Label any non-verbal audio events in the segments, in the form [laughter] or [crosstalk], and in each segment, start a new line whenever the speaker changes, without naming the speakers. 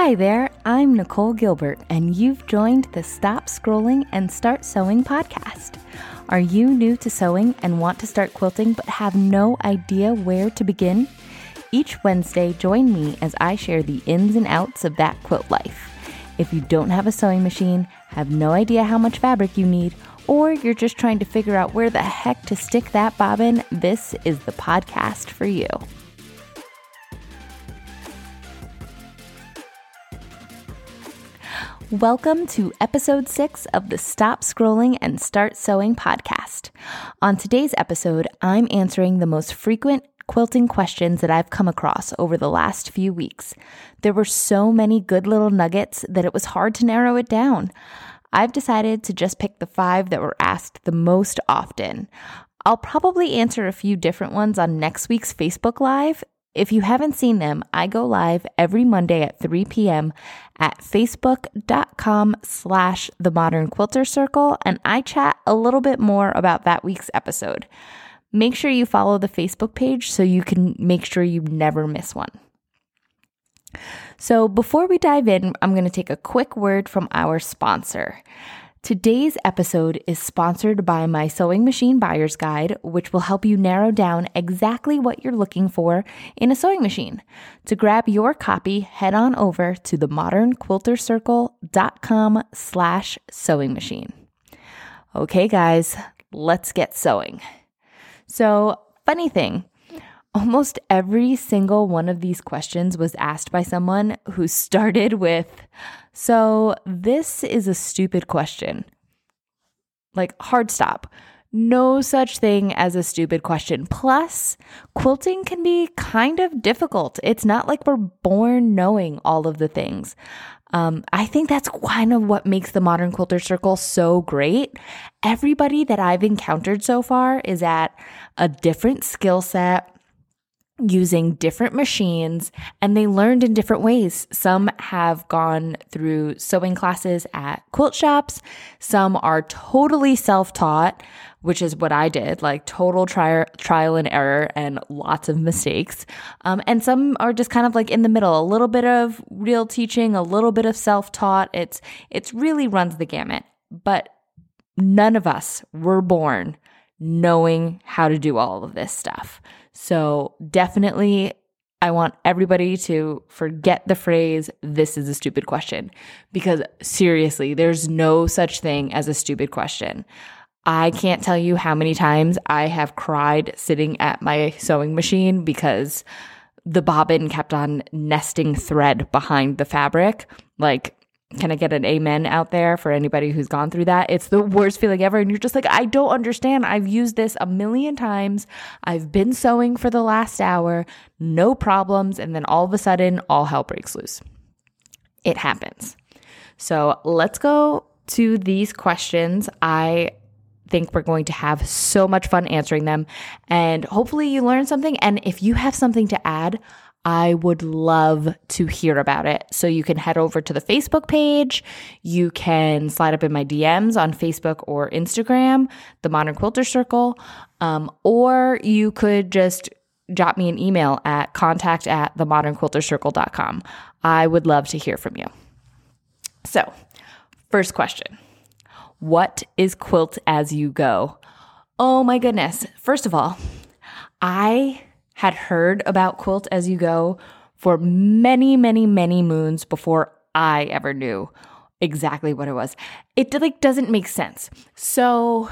Hi there, I'm Nicole Gilbert, and you've joined the Stop Scrolling and Start Sewing podcast. Are you new to sewing and want to start quilting but have no idea where to begin? Each Wednesday, join me as I share the ins and outs of that quilt life. If you don't have a sewing machine, have no idea how much fabric you need, or you're just trying to figure out where the heck to stick that bobbin, this is the podcast for you. Welcome to episode six of the Stop Scrolling and Start Sewing podcast. On today's episode, I'm answering the most frequent quilting questions that I've come across over the last few weeks. There were so many good little nuggets that it was hard to narrow it down. I've decided to just pick the five that were asked the most often. I'll probably answer a few different ones on next week's Facebook Live, if you haven't seen them, I go live every Monday at 3 p.m. at facebook.com slash the modern quilter circle, and I chat a little bit more about that week's episode. Make sure you follow the Facebook page so you can make sure you never miss one. So, before we dive in, I'm going to take a quick word from our sponsor. Today's episode is sponsored by my Sewing Machine Buyer's Guide, which will help you narrow down exactly what you're looking for in a sewing machine. To grab your copy, head on over to themodernquiltercircle.com slash sewing machine. Okay, guys, let's get sewing. So, funny thing, almost every single one of these questions was asked by someone who started with, So, this is a stupid question. Like, hard stop. No such thing as a stupid question. Plus, quilting can be kind of difficult. It's not like we're born knowing all of the things. Um, I think that's kind of what makes the Modern Quilter Circle so great. Everybody that I've encountered so far is at a different skill set using different machines and they learned in different ways. Some have gone through sewing classes at quilt shops. Some are totally self-taught, which is what I did, like total tri- trial and error and lots of mistakes. Um, and some are just kind of like in the middle, a little bit of real teaching, a little bit of self-taught. It's, it's really runs the gamut, but none of us were born knowing how to do all of this stuff. So definitely I want everybody to forget the phrase, this is a stupid question, because seriously, there's no such thing as a stupid question. I can't tell you how many times I have cried sitting at my sewing machine because the bobbin kept on nesting thread behind the fabric. Like, can I get an amen out there for anybody who's gone through that? It's the worst feeling ever. And you're just like, I don't understand. I've used this a million times. I've been sewing for the last hour, no problems. And then all of a sudden, all hell breaks loose. It happens. So let's go to these questions. I think we're going to have so much fun answering them. And hopefully, you learn something. And if you have something to add, I would love to hear about it. So you can head over to the Facebook page. You can slide up in my DMs on Facebook or Instagram, the Modern Quilter Circle, um, or you could just drop me an email at contact at themodernquiltercircle.com. I would love to hear from you. So, first question What is quilt as you go? Oh my goodness. First of all, I had heard about Quilt as You Go for many, many, many moons before I ever knew exactly what it was. It like doesn't make sense. So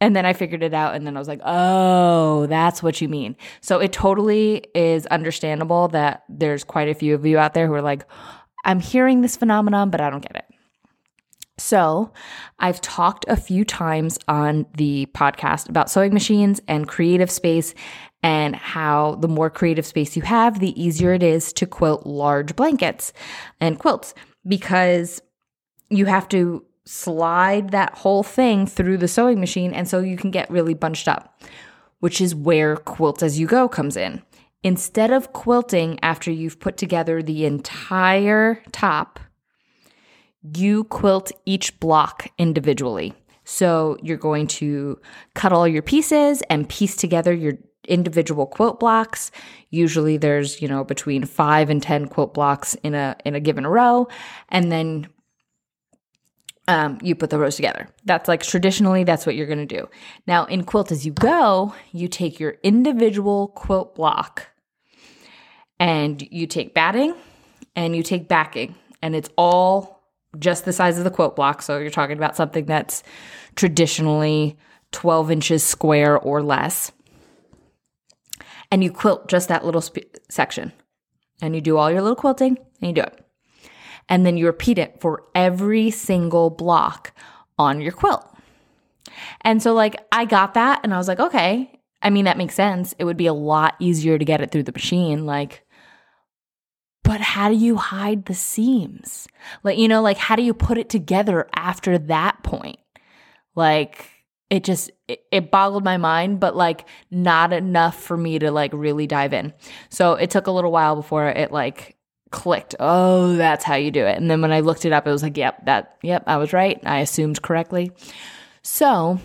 and then I figured it out and then I was like, "Oh, that's what you mean." So it totally is understandable that there's quite a few of you out there who are like, "I'm hearing this phenomenon, but I don't get it." So, I've talked a few times on the podcast about sewing machines and creative space and how the more creative space you have, the easier it is to quilt large blankets and quilts because you have to slide that whole thing through the sewing machine and so you can get really bunched up, which is where Quilt as you go comes in. Instead of quilting after you've put together the entire top, you quilt each block individually. So you're going to cut all your pieces and piece together your individual quilt blocks. Usually there's, you know, between 5 and 10 quilt blocks in a in a given row and then um, you put the rows together. That's like traditionally, that's what you're going to do. Now, in Quilt as You Go, you take your individual quilt block and you take batting and you take backing, and it's all just the size of the quilt block. So you're talking about something that's traditionally 12 inches square or less. And you quilt just that little sp- section. And you do all your little quilting and you do it. And then you repeat it for every single block on your quilt. And so, like, I got that and I was like, okay. I mean, that makes sense. It would be a lot easier to get it through the machine. Like, but how do you hide the seams? Like, you know, like how do you put it together after that point? Like, it just it, boggled my mind but like not enough for me to like really dive in. So it took a little while before it like clicked. Oh that's how you do it. And then when i looked it up it was like yep that yep i was right. I assumed correctly. So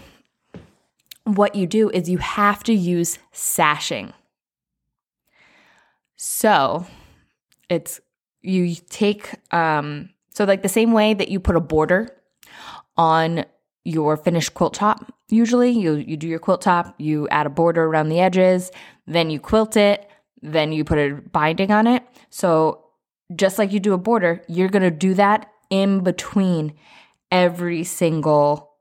what you do is you have to use sashing. So it's you take um so like the same way that you put a border on your finished quilt top usually you you do your quilt top you add a border around the edges then you quilt it then you put a binding on it. So just like you do a border you're going to do that in between every single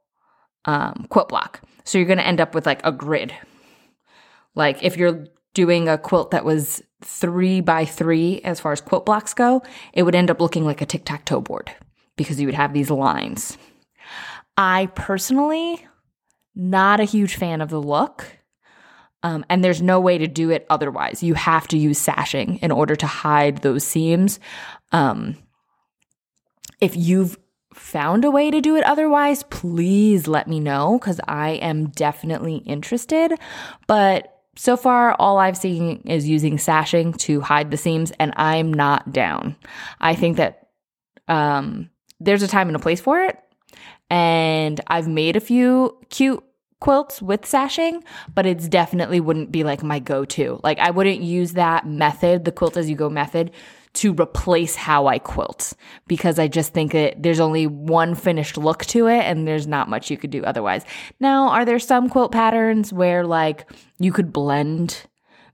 um, quilt block. So you're going to end up with like a grid. Like if you're doing a quilt that was three by three as far as quilt blocks go, it would end up looking like a tic tac toe board because you would have these lines. I personally, not a huge fan of the look. Um, and there's no way to do it otherwise. You have to use sashing in order to hide those seams. Um, if you've found a way to do it otherwise, please let me know because I am definitely interested. But so far, all I've seen is using sashing to hide the seams, and I'm not down. I think that um, there's a time and a place for it. And I've made a few cute quilts with sashing, but it's definitely wouldn't be like my go to. Like, I wouldn't use that method, the quilt as you go method, to replace how I quilt because I just think that there's only one finished look to it and there's not much you could do otherwise. Now, are there some quilt patterns where like you could blend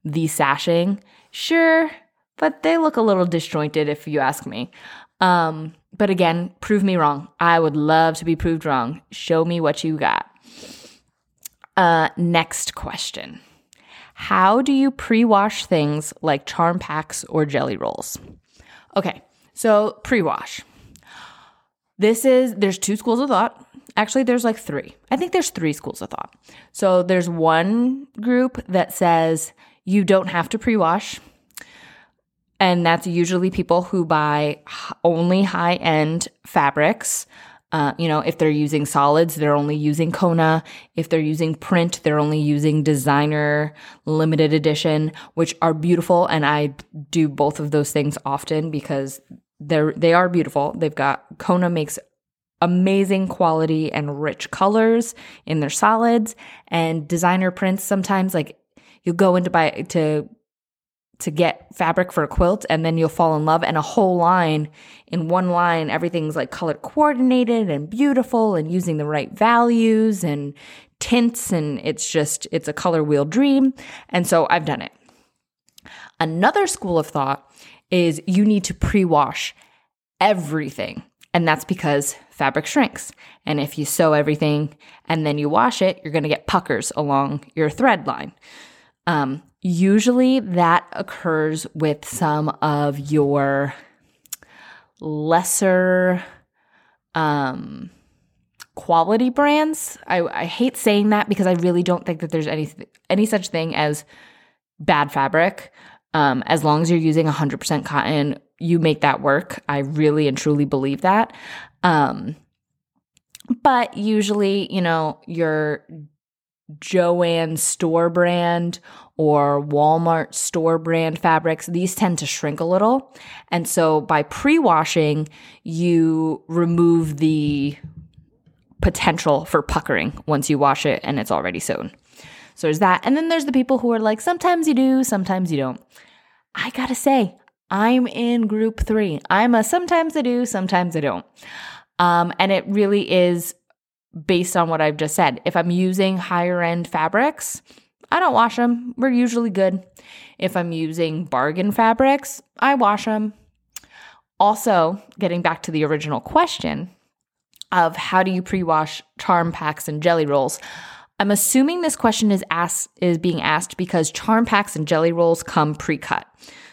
the sashing? Sure, but they look a little disjointed if you ask me. Um, but again, prove me wrong. I would love to be proved wrong. Show me what you got. Uh, next question. How do you pre wash things like charm packs or jelly rolls? Okay, so pre wash. This is, there's two schools of thought. Actually, there's like three. I think there's three schools of thought. So there's one group that says you don't have to pre wash. And that's usually people who buy only high end fabrics uh, you know, if they're using solids, they're only using Kona. If they're using print, they're only using designer limited edition, which are beautiful. And I do both of those things often because they're, they are beautiful. They've got Kona makes amazing quality and rich colors in their solids and designer prints. Sometimes like you go into buy to to get fabric for a quilt and then you'll fall in love and a whole line in one line everything's like color coordinated and beautiful and using the right values and tints and it's just it's a color wheel dream and so I've done it. Another school of thought is you need to pre-wash everything and that's because fabric shrinks. And if you sew everything and then you wash it, you're going to get puckers along your thread line. Um, Usually that occurs with some of your lesser um, quality brands. I, I hate saying that because I really don't think that there's any any such thing as bad fabric. Um, as long as you're using 100% cotton, you make that work. I really and truly believe that. Um, but usually, you know, your Joann store brand or Walmart store brand fabrics, these tend to shrink a little. And so by pre washing, you remove the potential for puckering once you wash it and it's already sewn. So there's that. And then there's the people who are like, sometimes you do, sometimes you don't. I gotta say, I'm in group three. I'm a sometimes I do, sometimes I don't. Um, and it really is based on what I've just said. If I'm using higher end fabrics, I don't wash them. We're usually good. If I'm using bargain fabrics, I wash them. Also, getting back to the original question of how do you pre-wash charm packs and jelly rolls? I'm assuming this question is asked is being asked because charm packs and jelly rolls come pre-cut.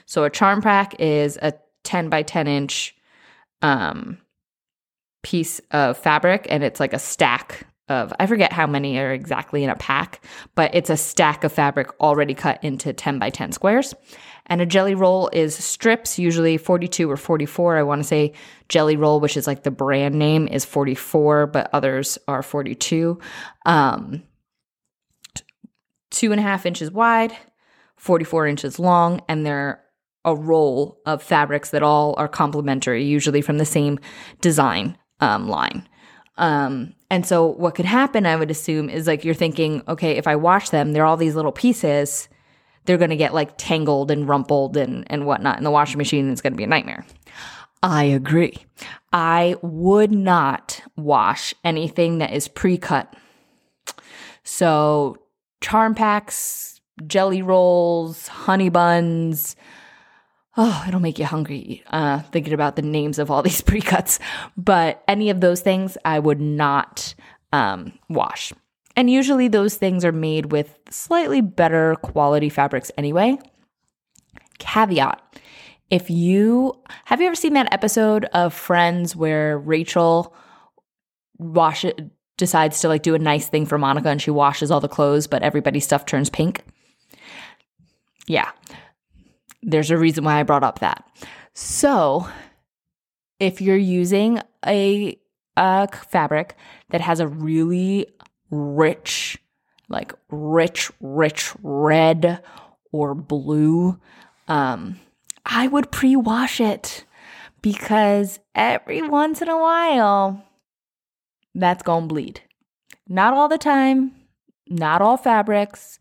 So a charm pack is a 10 by 10 inch um, piece of fabric and it's like a stack of I forget how many are exactly in a pack, but it's a stack of fabric already cut into 10 by 10 squares. And a jelly roll is strips, usually 42 or 44. I want to say jelly roll, which is like the brand name, is 44, but others are 42. Um, two and a half inches wide, 44 inches long, and they're a roll of fabrics that all are complementary, usually from the same design um, line. Um, and so what could happen, I would assume, is like you're thinking, okay, if I wash them, they're all these little pieces, they're gonna get like tangled and rumpled and, and whatnot in the washing machine, it's gonna be a nightmare. I agree. I would not wash anything that is pre-cut. So charm packs, jelly rolls, honey buns, oh, it'll make you hungry uh, thinking about the names of all these [laughs] pre-cuts. But any of those things, I would not um, wash. And usually those things are made with slightly better quality fabrics anyway. Caveat. If you have you ever seen that episode of Friends where Rachel wash decides to like do a nice thing for Monica and she washes all the clothes, but everybody's stuff turns pink? Yeah. There's a reason why I brought up that. So, if you're using a, a fabric that has a really rich, like rich, rich red or blue, um, I would pre wash it because every once in a while, that's to bleed. Not all the time, not all fabrics,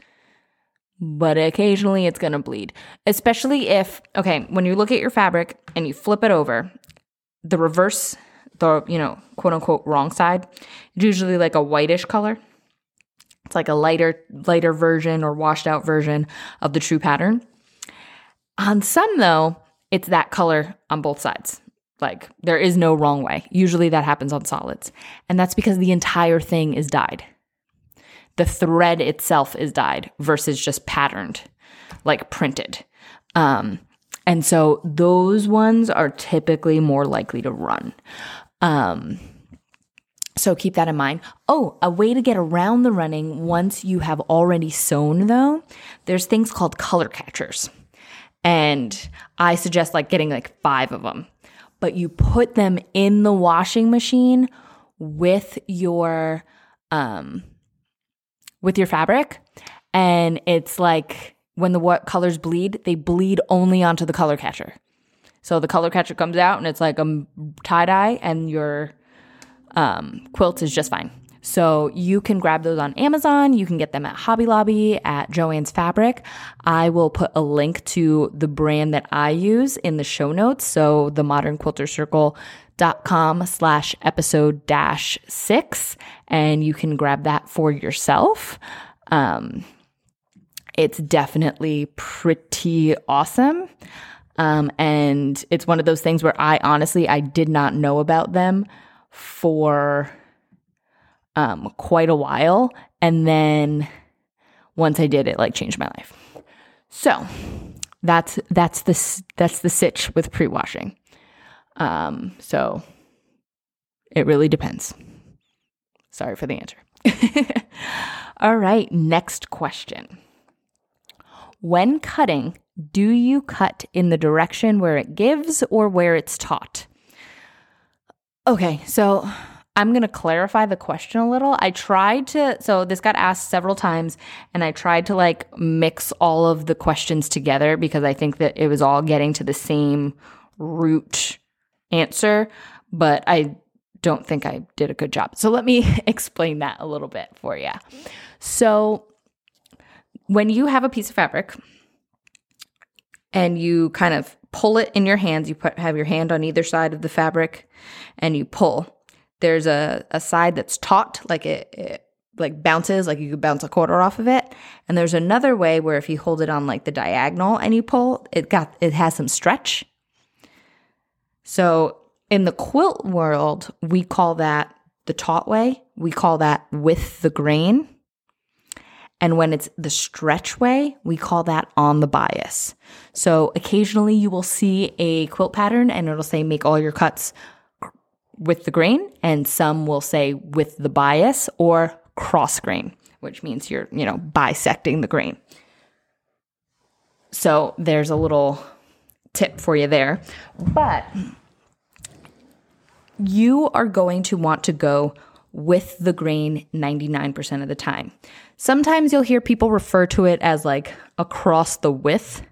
but occasionally it's going to bleed. Especially if, okay, when you look at your fabric and you flip it over, the reverse, the, you know, quote unquote wrong side, it's usually like a whitish color. It's like a lighter, lighter version or washed out version of the true pattern. On some, though, it's that color on both sides. Like there is no wrong way. Usually that happens on solids. And that's because the entire thing is dyed the thread itself is dyed versus just patterned, like printed. Um, and so those ones are typically more likely to run. Um, so keep that in mind. Oh, a way to get around the running once you have already sewn, though, there's things called color catchers. And I suggest like getting like five of them, but you put them in the washing machine with your um, with your fabric. And it's like when the what colors bleed, they bleed only onto the color catcher. So the color catcher comes out and it's like a tie dye, and your um, quilt is just fine. So you can grab those on Amazon. You can get them at Hobby Lobby, at Joann's Fabric. I will put a link to the brand that I use in the show notes. So the Modern Quilter Circle dot com slash episode dash six and you can grab that for yourself um, it's definitely pretty awesome um, and it's one of those things where i honestly i did not know about them for um, quite a while and then once i did it like changed my life so that's that's the that's the sitch with pre-washing um, so it really depends. Sorry for the answer. [laughs] All right, next question. When cutting, do you cut in the direction where it gives or where it's taut? Okay, so I'm going to clarify the question a little. I tried to, so this got asked several times, and I tried to like mix all of the questions together because I think that it was all getting to the same root answer, but I don't think I did a good job. So let me [laughs] explain that a little bit for you. So when you have a piece of fabric and you kind of pull it in your hands, you put have your hand on either side of the fabric and you pull. There's a, a side that's taut, like it, it like bounces, like you could bounce a quarter off of it. And there's another way where if you hold it on like the diagonal and you pull, it got it has some stretch. So in the quilt world, we call that the taut way. We call that with the grain. And when it's the stretch way, we call that on the bias. So occasionally you will see a quilt pattern and it'll say make all your cuts with the grain, and some will say with the bias or cross grain, which means you're, you know, bisecting the grain. So there's a little tip for you there. But you are going to want to go with the grain 99% of the time. Sometimes you'll hear people refer to it as like across the width.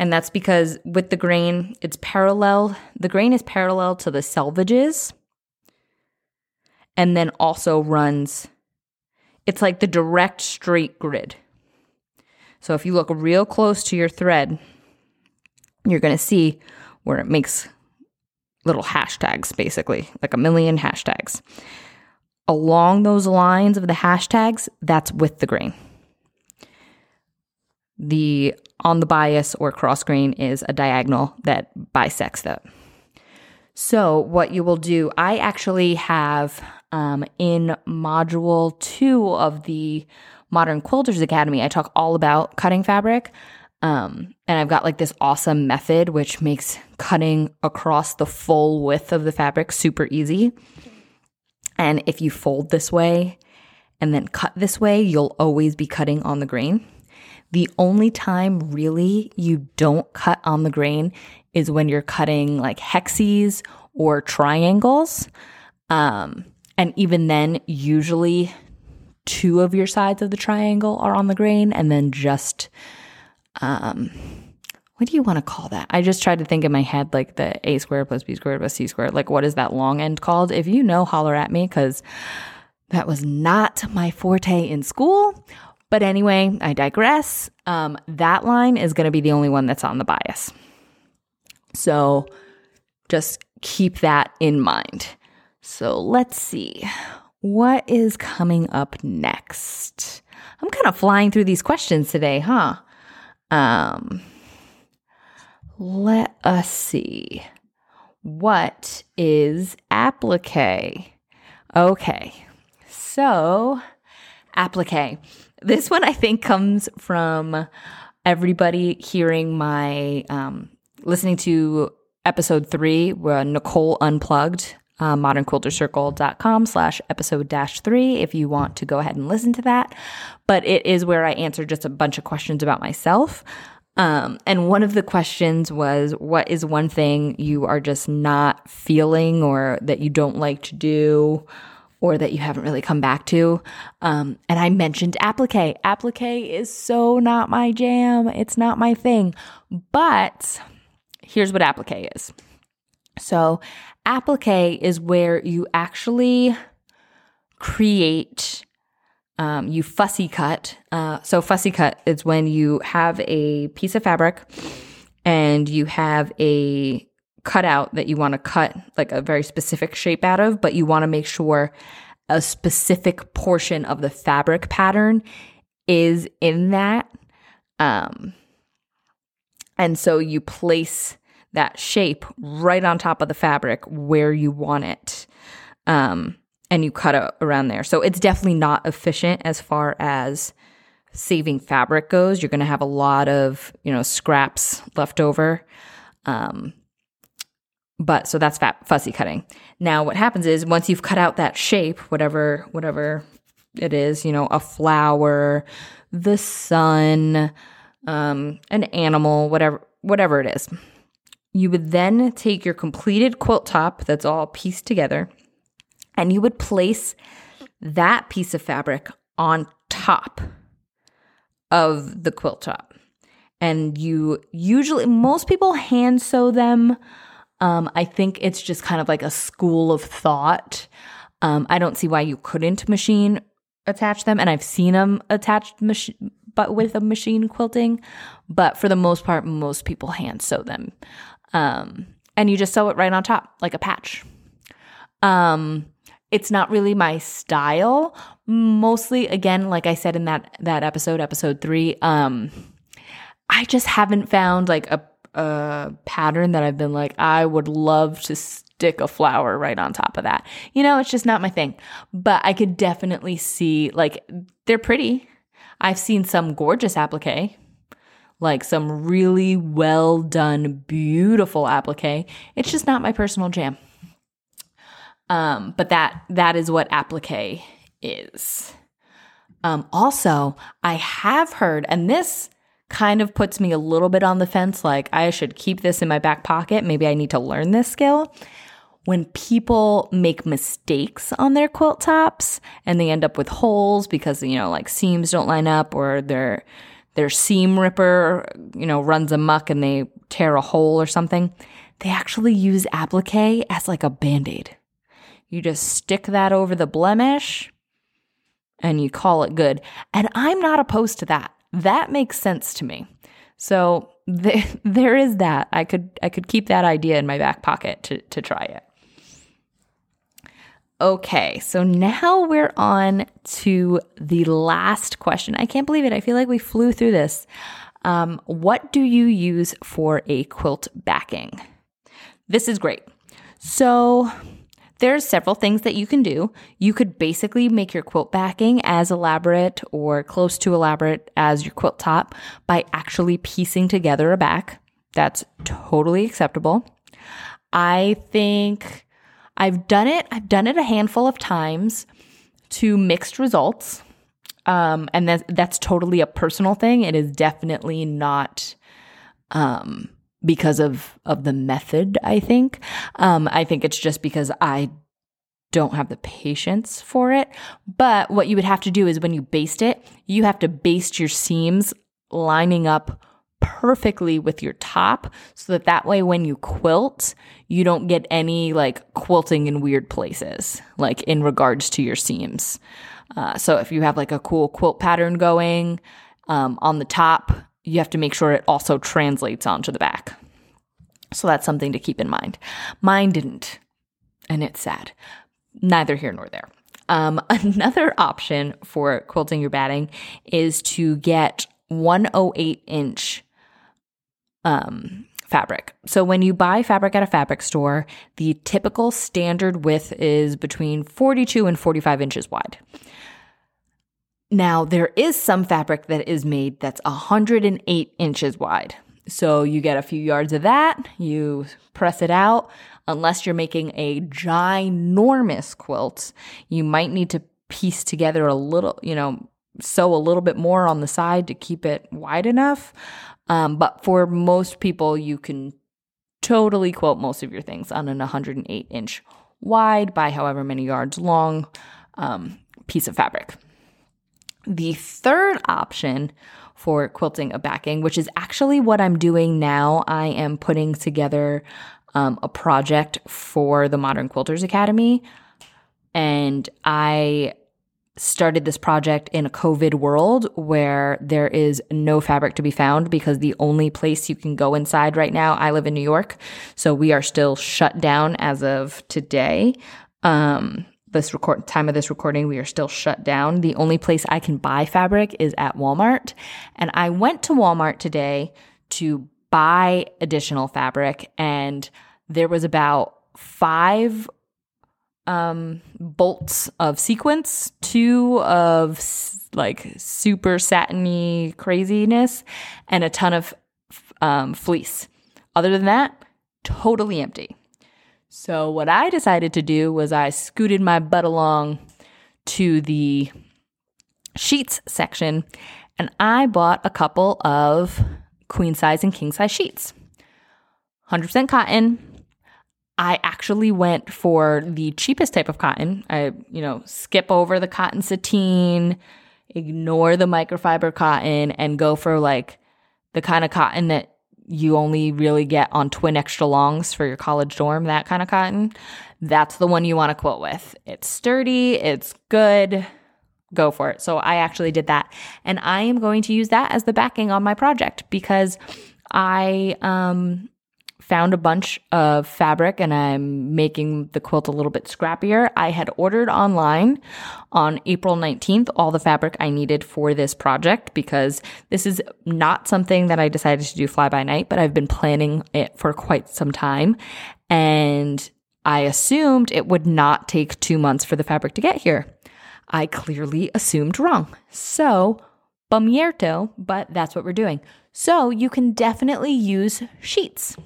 And that's because with the grain, it's parallel. The grain is parallel to the selvages and then also runs, it's like the direct straight grid. So if you look real close to your thread, you're going to see where it makes little hashtags, basically, like a million hashtags along those lines of the hashtags, that's with the grain. The on the bias or cross grain is a diagonal that bisects that. So, what you will do, I actually have um, in module two of the Modern Quilters Academy, I talk all about cutting fabric. Um, and I've got like this awesome method which makes cutting across the full width of the fabric super easy. And if you fold this way and then cut this way, you'll always be cutting on the grain. The only time really you don't cut on the grain is when you're cutting like hexes or triangles. Um, and even then, usually two of your sides of the triangle are on the grain, and then just um, what do you want to call that? I just tried to think in my head like the a squared plus b squared plus c squared. Like, what is that long end called? If you know, holler at me because that was not my forte in school. But anyway, I digress. Um, that line is going to be the only one that's on the bias. So just keep that in mind. So let's see. What is coming up next? I'm kind of flying through these questions today, huh? Um, let us see. What is applique? Okay, so applique. This one I think comes from everybody hearing my um, listening to episode three where Nicole unplugged uh, modernquiltercircle.com slash episode dash three if you want to go ahead and listen to that. But it is where I answer just a bunch of questions about myself. Um, and one of the questions was, what is one thing you are just not feeling or that you don't like to do or that you haven't really come back to? Um, and I mentioned applique. Applique is so not my jam. It's not my thing. But here's what applique is. So, applique is where you actually create um, you fussy cut. Uh, so fussy cut is when you have a piece of fabric and you have a cutout that you want to cut like a very specific shape out of, but you want to make sure a specific portion of the fabric pattern is in that. Um, and so you place that shape right on top of the fabric where you want it. Um, and you cut around there. So it's definitely not efficient as far as saving fabric goes. You're going to have a lot of, you know, scraps left over. Um, but so that's fat, fussy cutting. Now what happens is once you've cut out that shape, whatever whatever it is, you know, a flower, the sun, um, an animal, whatever whatever it is. You would then take your completed quilt top that's all pieced together and you would place that piece of fabric on top of the quilt top. And you usually, most people hand sew them. Um, I think it's just kind of like a school of thought. Um, I don't see why you couldn't machine attach them, and I've seen them attached mach- but with a machine quilting, but for the most part, most people hand sew them. Um, and you just sew it right on top like a patch. Um, it's not really my style. Mostly, again, like I said in that that episode, episode three, um, I just haven't found like a a pattern that I've been like, I would love to stick a flower right on top of that. You know, it's just not my thing. But I could definitely see like they're pretty. I've seen some gorgeous applique, like some really well done, beautiful applique. It's just not my personal jam. Um, but that that is what applique is. Um, also, I have heard, and this kind of puts me a little bit on the fence like I should keep this in my back pocket. Maybe I need to learn this skill. When people make mistakes on their quilt tops and they end up with holes because you know like seams don't line up or their their seam ripper, you know, runs amuck and they tear a hole or something, they actually use applique as like a band-aid. You just stick that over the blemish and you call it good. And I'm not opposed to that. That makes sense to me. So th- [laughs] there is that. I could I could keep that idea in my back pocket to to try it. Okay, so now we're on to the last question. I can't believe it. I feel like we flew through this. Um, what do you use for a quilt backing? This is great. So there's several things that you can do. You could basically make your quilt backing as elaborate or close to elaborate as your quilt top by actually piecing together a back. That's totally acceptable. I think I've done it. I've done it a handful of times to mixed results. Um, and that's, that's totally a personal thing. It is definitely not, um, because of of the method i think. Um, i think it's just because i don't have the patience for it. But what you would have to do is when you baste it you have to baste your seams lining up perfectly with your top so that that way when you quilt you don't get any like quilting in weird places like in regards to your seams. Uh, so if you have like a cool quilt pattern going um, on the top you have to make sure it also translates onto the back. So that's something to keep in mind. Mine didn't, and it's sad. Neither here nor there. Um, [laughs] another option for quilting your batting is to get 108 inch um, fabric. So when you buy fabric at a fabric store, the typical standard width is between 42 and 45 inches wide. Now, there is some fabric that is made that's 108 inches wide. So you get a few yards of that, you press it out. Unless you're making a ginormous quilt, you might need to piece together a little, you know, sew a little bit more on the side to keep it wide enough. Um, but for most people, you can totally quilt most of your things on an 108 inch wide by however many yards long um, piece of fabric. The third option for quilting a backing, which is actually what I'm doing now, I am putting together um, a project for the Modern Quilters Academy. And I started this project in a COVID world where there is no fabric to be found because the only place you can go inside right now, I live in New York. So we are still shut down as of today. Um, this record time of this recording, we are still shut down. The only place I can buy fabric is at Walmart. And I went to Walmart today to buy additional fabric and there was about five um, bolts of sequins, two of like super satiny craziness, and a ton of um, fleece. Other than that, totally empty. So, what I decided to do was I scooted my butt along to the sheets section and I bought a couple of queen size and king size sheets. 100% cotton. I actually went for the cheapest type of cotton. I, you know, skip over the cotton sateen, ignore the microfiber cotton, and go for like the kind of cotton that you only really get on twin extra longs for your college dorm, that kind of cotton, that's the one you want to quilt with. It's sturdy, it's good. go for it. So I actually did that. And I am going to use that as the backing on my project because I um, found a bunch of fabric and I'm making the quilt a little bit scrappier. I had ordered online on April 19th all the fabric I needed for this project because this is not something that I decided to do fly by night, but I've been planning it for quite some time. And I assumed it would not take two months for the fabric to get here. I clearly assumed wrong. So, bumierto, but that's what we're doing. So, you can definitely use sheets.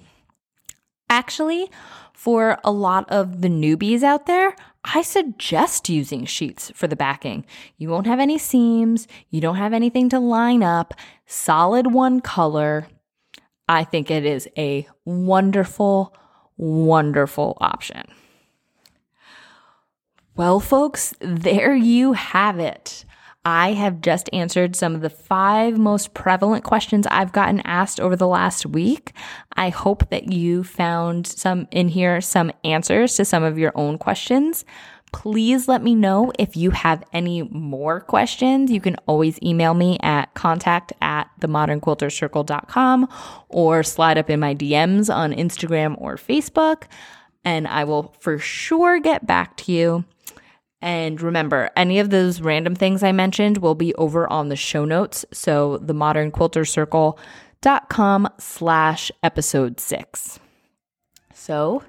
Actually, for a lot of the newbies out there, I suggest using sheets for the backing. You won't have any seams, you don't have anything to line up, solid one color. I think it is a wonderful, wonderful option. Well, folks, there you have it. I have just answered some of the five most prevalent questions I've gotten asked over the last week. I hope that you found some in here, some answers to some of your own questions. Please let me know if you have any more questions. You can always email me at contact at themodernquiltercircle.com or slide up in my DMs on Instagram or Facebook, and I will for sure get back to you. And remember, any of those random things I mentioned will be over on the show notes. So the modern quilter circle.com slash episode six. So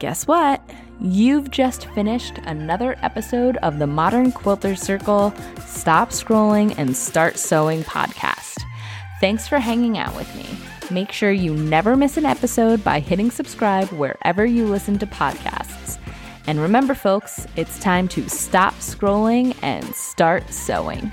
guess what? You've just finished another episode of the Modern Quilter Circle Stop Scrolling and Start Sewing podcast. Thanks for hanging out with me. Make sure you never miss an episode by hitting subscribe wherever you listen to podcasts. And remember, folks, it's time to stop scrolling and start sewing.